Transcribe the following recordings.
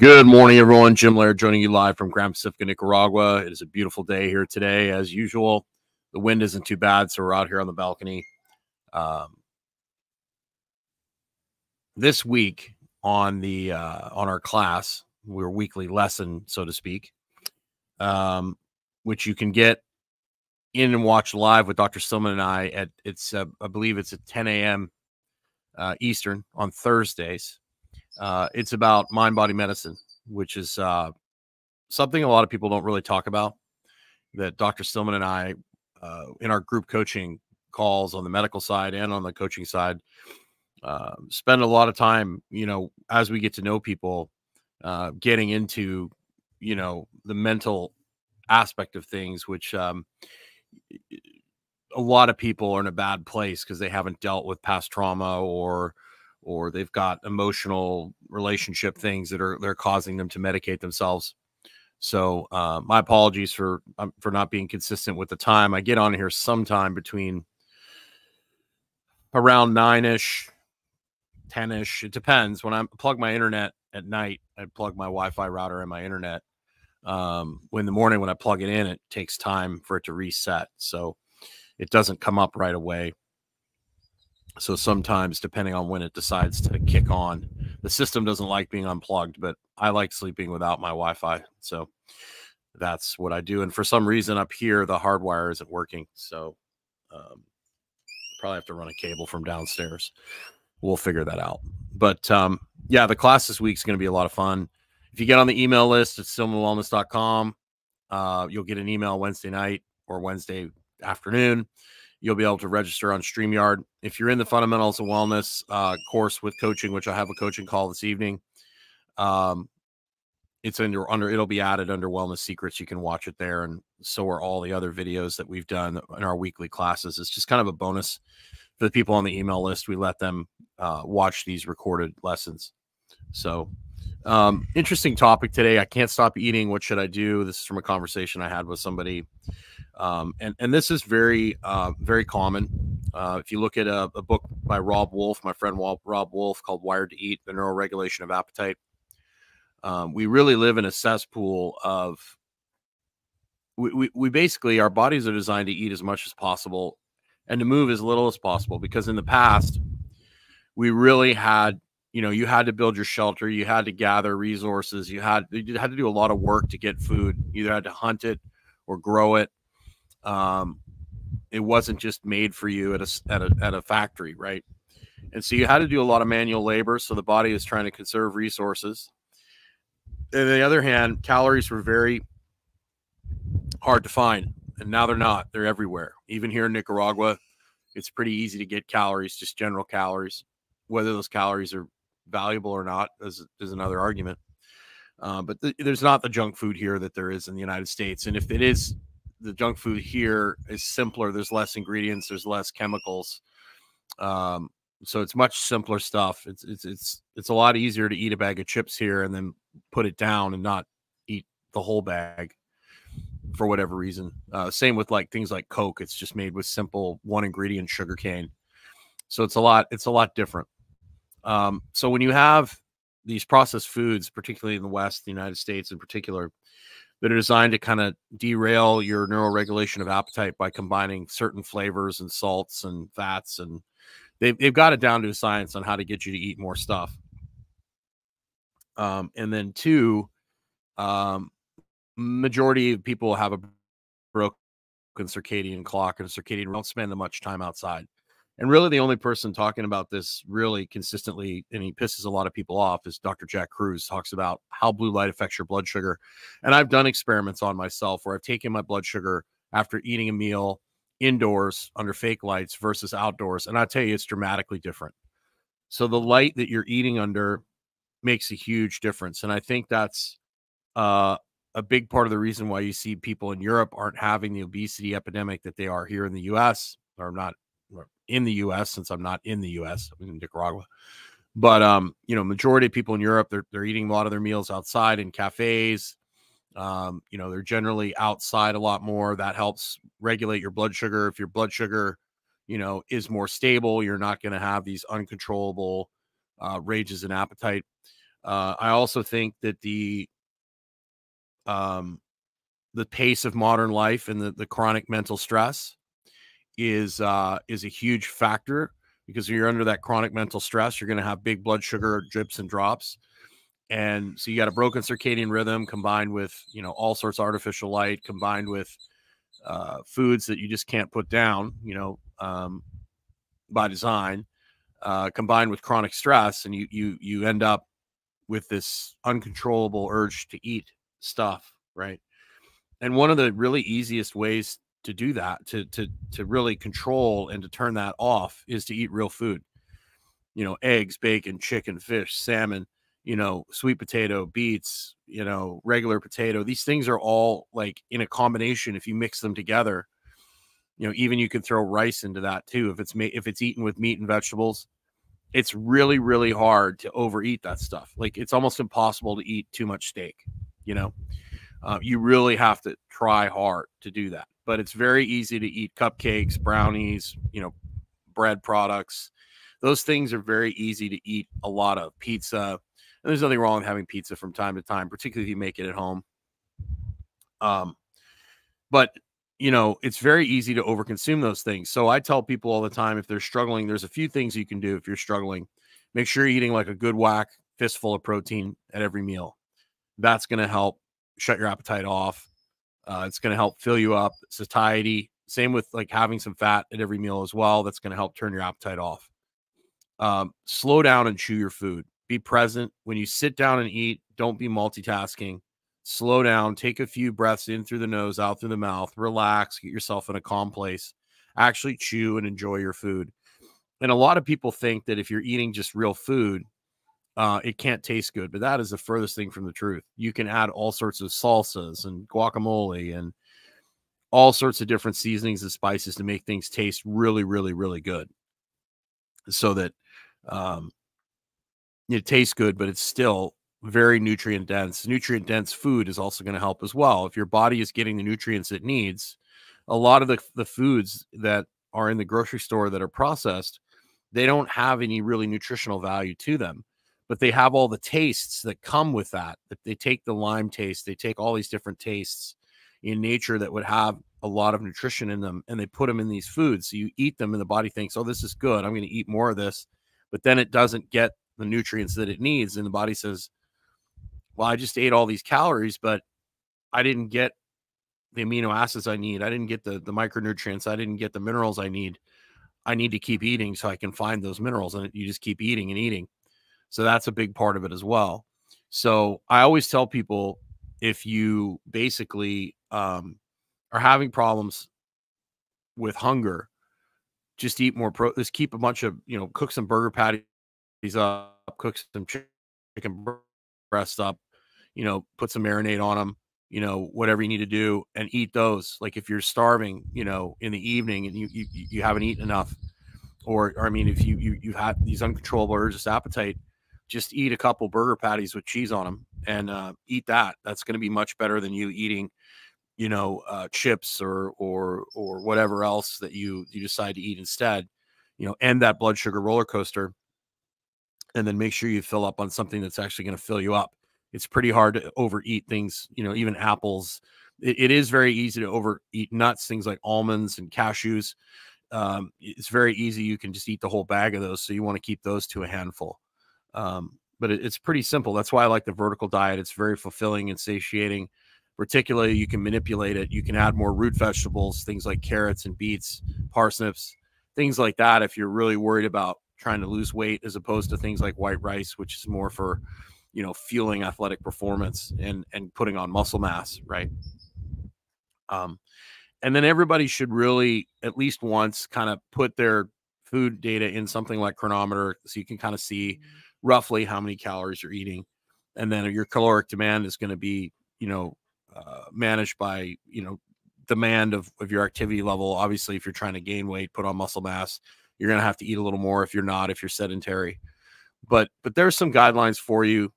Good morning, everyone. Jim Laird joining you live from Gran Pacifica, Nicaragua. It is a beautiful day here today, as usual. The wind isn't too bad, so we're out here on the balcony. Um, this week on the uh, on our class, we're weekly lesson, so to speak, um, which you can get in and watch live with Dr. Stillman and I at it's uh, I believe it's at 10 a.m. Uh, Eastern on Thursdays. Uh, it's about mind body medicine, which is uh, something a lot of people don't really talk about. That Dr. Stillman and I, uh, in our group coaching calls on the medical side and on the coaching side, uh, spend a lot of time, you know, as we get to know people, uh, getting into, you know, the mental aspect of things, which um, a lot of people are in a bad place because they haven't dealt with past trauma or or they've got emotional relationship things that are they're causing them to medicate themselves. So uh, my apologies for um, for not being consistent with the time. I get on here sometime between around nine ish, ten ish. It depends. When I plug my internet at night, I plug my Wi-Fi router and my internet. Um, when the morning when I plug it in, it takes time for it to reset, so it doesn't come up right away. So sometimes, depending on when it decides to kick on, the system doesn't like being unplugged, but I like sleeping without my Wi Fi. So that's what I do. And for some reason up here, the hardwire isn't working. So um, probably have to run a cable from downstairs. We'll figure that out. But um, yeah, the class this week is going to be a lot of fun. If you get on the email list at stillmanwellness.com, uh, you'll get an email Wednesday night or Wednesday afternoon you'll be able to register on StreamYard. If you're in the fundamentals of wellness uh, course with coaching, which I have a coaching call this evening, um, it's under under it'll be added under wellness secrets. You can watch it there, and so are all the other videos that we've done in our weekly classes. It's just kind of a bonus for the people on the email list. We let them uh, watch these recorded lessons. So, um, interesting topic today. I can't stop eating. What should I do? This is from a conversation I had with somebody um, and and this is very uh, very common. Uh, if you look at a, a, book by Robb Wolf, my friend Robb Wolf, called "Wired to Eat: The Neuroregulation of Appetite," um, we really live in a cesspool of. We, we, we basically our bodies are designed to eat as much as possible and to move as little as possible because in the past we really had you know you had to build your shelter you had to gather resources you had you had to do a lot of work to get food you either had to hunt it or grow it um, it wasn't just made for you at a, at a at a factory, right? And so you had to do a lot of manual labor. So the body is trying to conserve resources. On the other hand, calories were very hard to find, and now they're not. They're everywhere. Even here in Nicaragua, it's pretty easy to get calories, just general calories. Whether those calories are valuable or not is, is another argument. Uh, but th- there's not the junk food here that there is in the United States. And if it is the junk food here is simpler. There's less ingredients. There's less chemicals. Um, so it's much simpler stuff. It's it's it's it's a lot easier to eat a bag of chips here and then put it down and not eat the whole bag for whatever reason. Uh, same with like things like Coke. It's just made with simple one ingredient sugar cane. So it's a lot. It's a lot different. Um, so when you have these processed foods, particularly in the West, the United States in particular, that are designed to kind of derail your neuroregulation of appetite by combining certain flavors and salts and fats and they've, they've got it down to science on how to get you to eat more stuff. Um, and then two um, majority of people have a broken circadian clock and circadian don't spend much time outside and really, the only person talking about this really consistently, and he pisses a lot of people off, is Dr. Jack Kruse. Talks about how blue light affects your blood sugar. And I've done experiments on myself where I've taken my blood sugar after eating a meal indoors under fake lights versus outdoors. And I tell you, it's dramatically different. So the light that you're eating under makes a huge difference. And I think that's uh, a big part of the reason why you see people in Europe aren't having the obesity epidemic that they are here in the US, or not in the U.S. since I'm not in the U.S. I'm in Nicaragua. But um, you know, majority of people in Europe they're they're eating a lot of their meals outside in cafes. Um, you know, they're generally outside a lot more. That helps regulate your blood sugar. If your blood sugar, you know, is more stable, you're not going to have these uncontrollable uh, rages and appetite. Uh, I also think that the um, the pace of modern life and the, the chronic mental stress is uh, is a huge factor because you're under that chronic mental stress, you're going to have big blood sugar drips and drops. And so you got a broken circadian rhythm combined with, you know, all sorts of artificial light combined with uh, foods that you just can't put down, you know, um, by design, uh, combined with chronic stress. And you, you, you end up with this uncontrollable urge to eat stuff. Right. And one of the really easiest ways to do that to to to really control and to turn that off is to eat real food. You know eggs bacon chicken fish salmon you know sweet potato beets you know regular potato. These things are all like in a combination if you mix them together you know even you can throw rice into that too if it's if it's eaten with meat and vegetables it's really really hard to overeat that stuff. Like it's almost impossible to eat too much steak you know? Uh, you really have to try hard to do that but it's very easy to eat cupcakes, brownies, you know, bread products. Those things are very easy to eat a lot of pizza. And there's nothing wrong with having pizza from time to time, particularly if you make it at home. Um, but you know, it's very easy to overconsume those things. So I tell people all the time if they're struggling, there's a few things you can do if you're struggling. Make sure you're eating like a good whack fistful of protein at every meal. That's going to help shut your appetite off. Uh, it's going to help fill you up. Satiety. Same with like having some fat at every meal as well. That's going to help turn your appetite off. Um, slow down and chew your food. Be present when you sit down and eat. Don't be multitasking. Slow down. Take a few breaths in through the nose, out through the mouth. Relax. Get yourself in a calm place. Actually chew and enjoy your food. And a lot of people think that if you're eating just real food, uh, it can't taste good. But that is the furthest thing from the truth. You can add all sorts of salsas and guacamole and all sorts of different seasonings and spices to make things taste really, really, really good. So that um, it tastes good, but it's still very nutrient dense. Nutrient dense food is also going to help as well. If your body is getting the nutrients it needs, a lot of the, the foods that are in the grocery store that are processed, they don't have any really nutritional value to them but they have all the tastes that come with that. They take the lime taste, they take all these different tastes in nature that would have a lot of nutrition in them, and they put them in these foods. So you eat them, and the body thinks, "Oh, this is good. I'm going to eat more of this," but then it doesn't get the nutrients that it needs, and the body says, "Well, I just ate all these calories, but I didn't get the amino acids I need. I didn't get the the micronutrients. I didn't get the minerals I need. I need to keep eating so I can find those minerals." And you just keep eating and eating so that's a big part of it as well. So I always tell people if you basically um, are having problems with hunger, just eat more pro. Just keep a bunch of you know, cook some burger patties up, cook some chicken breast up, you know, put some marinade on them, you know, whatever you need to do, and eat those. Like if you're starving, you know, in the evening and you you, you haven't eaten enough, or, or I mean, if you you you had these uncontrollable urges, appetite, just eat a couple burger patties with cheese on them and uh, eat that. That's going to be much better than you eating, you know, uh, chips or or or whatever else that you you decide to eat instead. You know, end that blood sugar roller coaster, and then make sure you fill up on something that's actually going to fill you up. It's pretty hard to overeat things. You know, even apples. it, it is very easy to overeat nuts, things like almonds and cashews. Um, it's very easy. You can just eat the whole bag of those. So you want to keep those to a handful. Um, but it, it's pretty simple. That's why I like the vertical diet. It's very fulfilling and satiating. Particularly, you can manipulate it. You can add more root vegetables, things like carrots and beets, parsnips, things like that. If you're really worried about trying to lose weight, as opposed to things like white rice, which is more for, you know, fueling athletic performance and and putting on muscle mass, right? Um, and then everybody should really at least once kind of put their food data in something like Cronometer so you can kind of see roughly how many calories you're eating and then your caloric demand is going to be you know uh, managed by you know demand of, of your activity level. Obviously if you're trying to gain weight put on muscle mass you're going to have to eat a little more. If you're not if you're sedentary. But but there's some guidelines for you.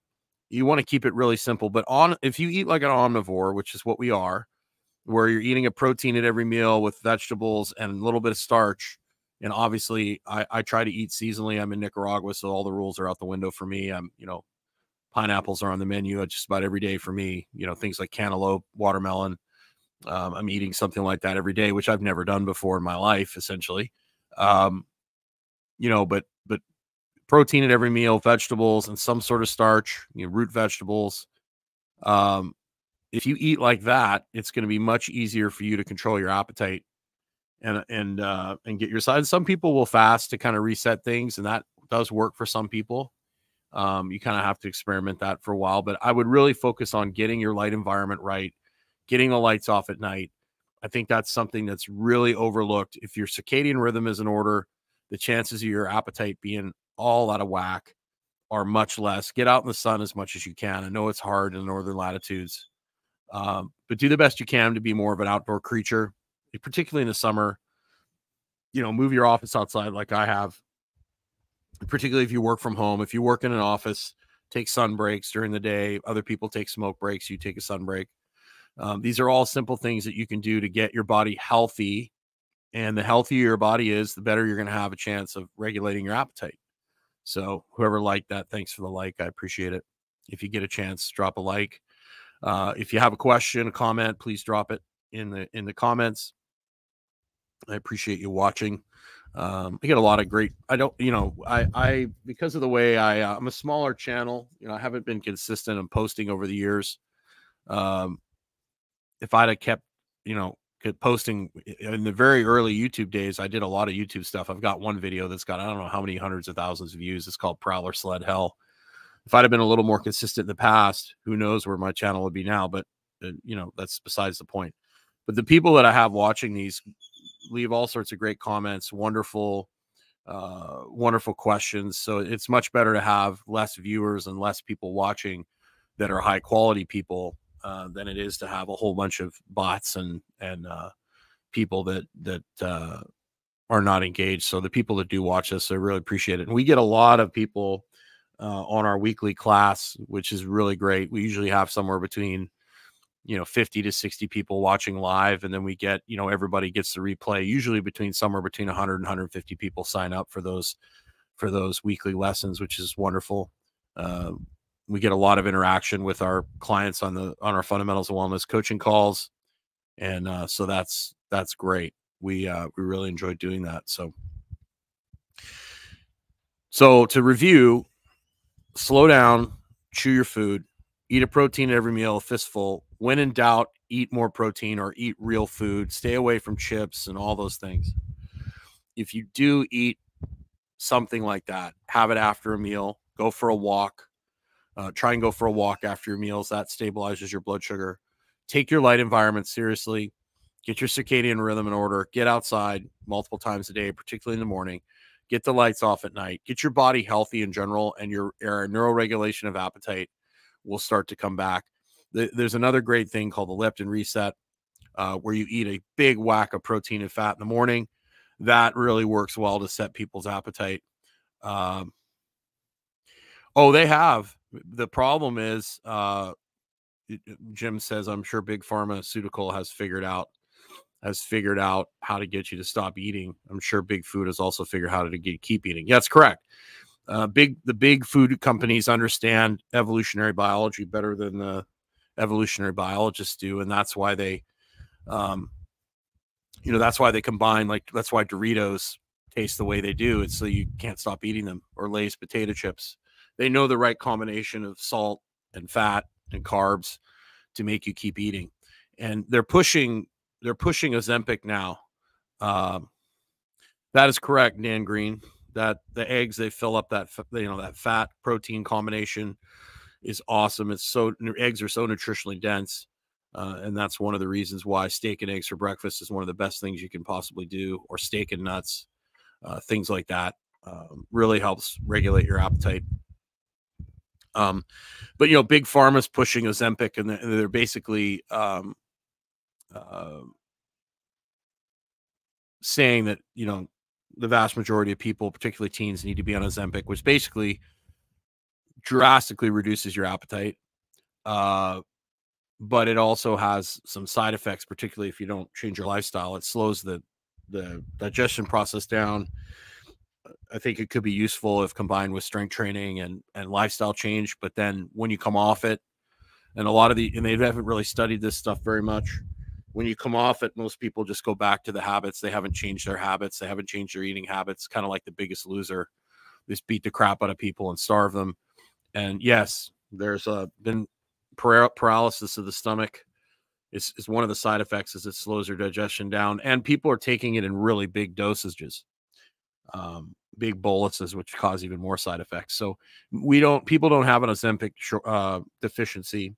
You want to keep it really simple but on if you eat like an omnivore which is what we are where you're eating a protein at every meal with vegetables and a little bit of starch and obviously I, I try to eat seasonally. I'm in Nicaragua, so all the rules are out the window for me. I'm, you know, pineapples are on the menu just about every day for me. You know, things like cantaloupe, watermelon. Um, I'm eating something like that every day, which I've never done before in my life, essentially. Um, you know, but but protein at every meal, vegetables, and some sort of starch. You know, root vegetables. Um, if you eat like that, it's going to be much easier for you to control your appetite and and uh, and get your side. Some people will fast to kind of reset things, and that does work for some people. Um, you kind of have to experiment that for a while, but I would really focus on getting your light environment right, getting the lights off at night. I think that's something that's really overlooked. If your circadian rhythm is in order, the chances of your appetite being all out of whack are much less. Get out in the sun as much as you can. I know it's hard in northern latitudes, um, but do the best you can to be more of an outdoor creature, particularly in the summer. You know, move your office outside like I have particularly if you work from home. If you work in an office, take sun breaks during the day. Other people take smoke breaks. You take a sun break. Um, these are all simple things that you can do to get your body healthy. And the healthier your body is, the better you're going to have a chance of regulating your appetite. So, whoever liked that, thanks for the like. I appreciate it. If you get a chance, drop a like. Uh, if you have a question, a comment, please drop it in the in the comments. I appreciate you watching. Um, I get a lot of great. I don't, you know, I, I because of the way I, uh, I'm a smaller channel. You know, I haven't been consistent in posting over the years. Um, if I'd have kept, you know, posting in the very early YouTube days, I did a lot of YouTube stuff. I've got one video that's got I don't know how many hundreds of thousands of views. It's called Prowler Sled Hell. If I'd have been a little more consistent in the past, who knows where my channel would be now? But uh, you know, that's besides the point. But the people that I have watching these leave all sorts of great comments, wonderful, uh, wonderful questions. So it's much better to have less viewers and less people watching that are high quality people uh, than it is to have a whole bunch of bots and and uh, people that that uh, are not engaged. So the people that do watch us, I really appreciate it. And we get a lot of people uh, on our weekly class, which is really great. We usually have somewhere between you know 50 to 60 people watching live and then we get you know everybody gets the replay. Usually between somewhere between 100 and 150 people sign up for those for those weekly lessons which is wonderful. Uh, we get a lot of interaction with our clients on the on our fundamentals of wellness coaching calls and uh, so that's that's great. We uh, we really enjoy doing that so. So to review slow down chew your food eat a protein every meal a fistful when in doubt, eat more protein or eat real food. Stay away from chips and all those things. If you do eat something like that, have it after a meal. Go for a walk. Uh, try and go for a walk after your meals. That stabilizes your blood sugar. Take your light environment seriously. Get your circadian rhythm in order. Get outside multiple times a day, particularly in the morning. Get the lights off at night. Get your body healthy in general, and your, your neuroregulation of appetite will start to come back there's another great thing called the leptin reset, uh, where you eat a big whack of protein and fat in the morning. That really works well to set people's appetite. Um, oh, they have. The problem is, uh, Jim says, I'm sure Big Pharmaceutical has figured out has figured out how to get you to stop eating. I'm sure Big Food has also figured out how to get keep eating. Yeah, that's correct. Uh, big the big food companies understand evolutionary biology better than the evolutionary biologists do, and that's why they, um, you know, that's why they combine like that's why Doritos taste the way they do. It's so you can't stop eating them, or Lay's potato chips. They know the right combination of salt and fat and carbs to make you keep eating, and they're pushing they're pushing Ozempic now. Um, that is correct, Dan Green. That the eggs they fill up that you know that fat protein combination is awesome. It's so eggs are so nutritionally dense. Uh, and that's one of the reasons why steak and eggs for breakfast is one of the best things you can possibly do, or steak and nuts, uh, things like that. Um, really helps regulate your appetite. Um, but you know, big pharma's pushing Ozempic, and they're basically um, uh, saying that you know the vast majority of people, particularly teens, need to be on Ozempic, which basically drastically reduces your appetite. Uh, but it also has some side effects, particularly if you don't change your lifestyle. It slows the the digestion process down. I think it could be useful if combined with strength training and and lifestyle change. But then when you come off it, and a lot of the and they haven't really studied this stuff very much. When you come off it, most people just go back to the habits. They haven't changed their habits. They haven't changed their eating habits. Kind of like the Biggest Loser, just beat the crap out of people and starve them. And yes, there's uh, been paralysis of the stomach. Is, is one of the side effects is it slows your digestion down and people are taking it in really big dosages um, big boluses, which cause even more side effects. So we don't, people don't have an Ozempic uh, deficiency.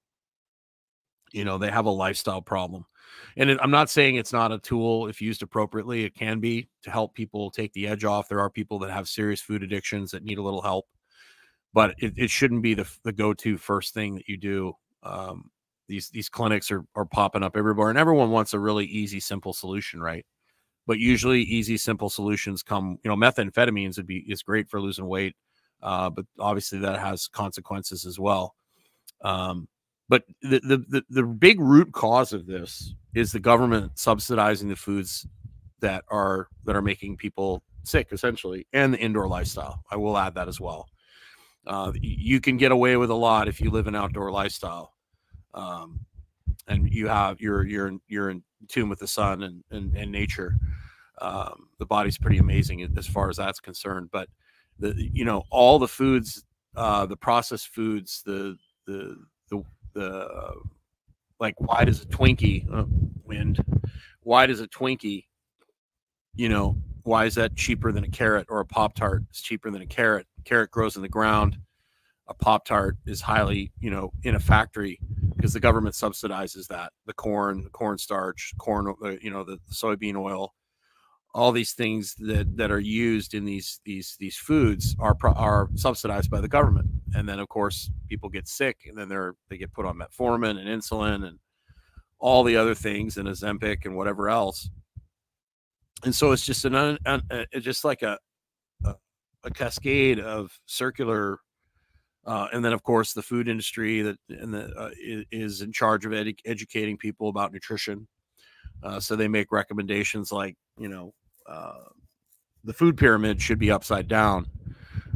You know, they have a lifestyle problem. And it, I'm not saying it's not a tool if used appropriately. It can be to help people take the edge off. There are people that have serious food addictions that need a little help, but it, it shouldn't be the, the go to first thing that you do. Um, these these clinics are, are popping up everywhere, and everyone wants a really easy, simple solution, right? but usually easy, simple solutions come. You know, methamphetamines would be is great for losing weight, uh, but obviously that has consequences as well. Um, but the, the the the big root cause of this is the government subsidizing the foods that are that are making people sick, essentially, and the indoor lifestyle. I will add that as well. Uh, you can get away with a lot if you live an outdoor lifestyle. Um, and you have you're you're you're in tune with the sun and and, and nature. Um, the body's pretty amazing as far as that's concerned. But the you know all the foods, uh, the processed foods, the the the the uh, like why does a Twinkie oh, wind? Why does a Twinkie? You know why is that cheaper than a carrot or a pop tart? It's cheaper than a carrot. Carrot grows in the ground. A pop tart is highly you know in a factory because the government subsidizes that the corn, the corn, uh, you know, the, soybean oil, all these things that that are used in these these these foods are are subsidized by the government, and then of course people get sick, and then they're they get put on metformin and insulin and all the other things and Ozempic and whatever else, and so it's just an, an, an just like a, a cascade of circular uh, and then, of course, the food industry that and the, uh, is in charge of educating people about nutrition. Uh, so they make recommendations like, you know, uh, the food pyramid should be upside down.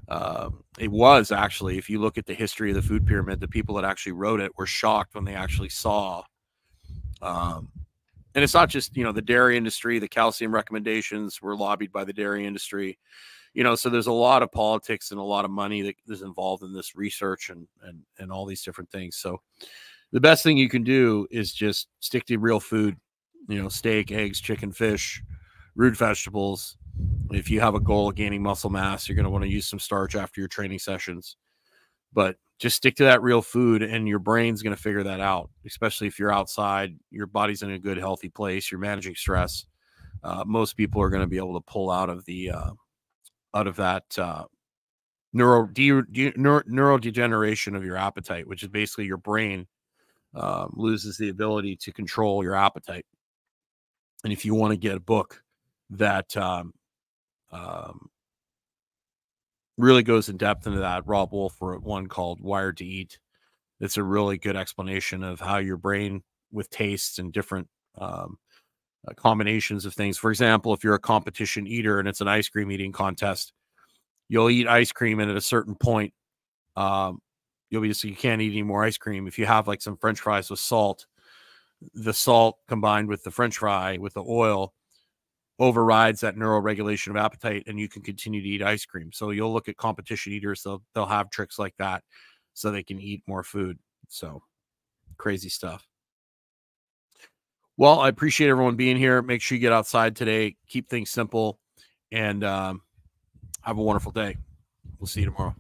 Uh, it was actually, if you look at the history of the food pyramid, the people that actually wrote it were shocked when they actually saw. Um, and it's not just you know the dairy industry. The calcium recommendations were lobbied by the dairy industry you know so there's a lot of politics and a lot of money that is involved in this research and and and all these different things. So the best thing you can do is just stick to real food you know steak eggs chicken fish root vegetables. If you have a goal of gaining muscle mass you're going to want to use some starch after your training sessions. But just stick to that real food and your brain's going to figure that out especially if you're outside your body's in a good healthy place you're managing stress. Uh, most people are going to be able to pull out of the uh, out of that uh, neuro de, de, neuro, neurodegeneration of your appetite, which is basically your brain uh, loses the ability to control your appetite. And if you want to get a book that um, um, really goes in depth into that, Robb Wolf wrote one called Wired to Eat. It's a really good explanation of how your brain, with tastes and different um, uh, combinations of things. For example, if you're a competition eater and it's an ice cream eating contest, you'll eat ice cream, and at a certain point, um, you'll be so you can't eat any more ice cream. If you have like some French fries with salt, the salt combined with the French fry with the oil overrides that neural regulation of appetite, and you can continue to eat ice cream. So you'll look at competition eaters; they'll they'll have tricks like that, so they can eat more food. So crazy stuff. Well, I appreciate everyone being here. Make sure you get outside today. Keep things simple and um, have a wonderful day. We'll see you tomorrow.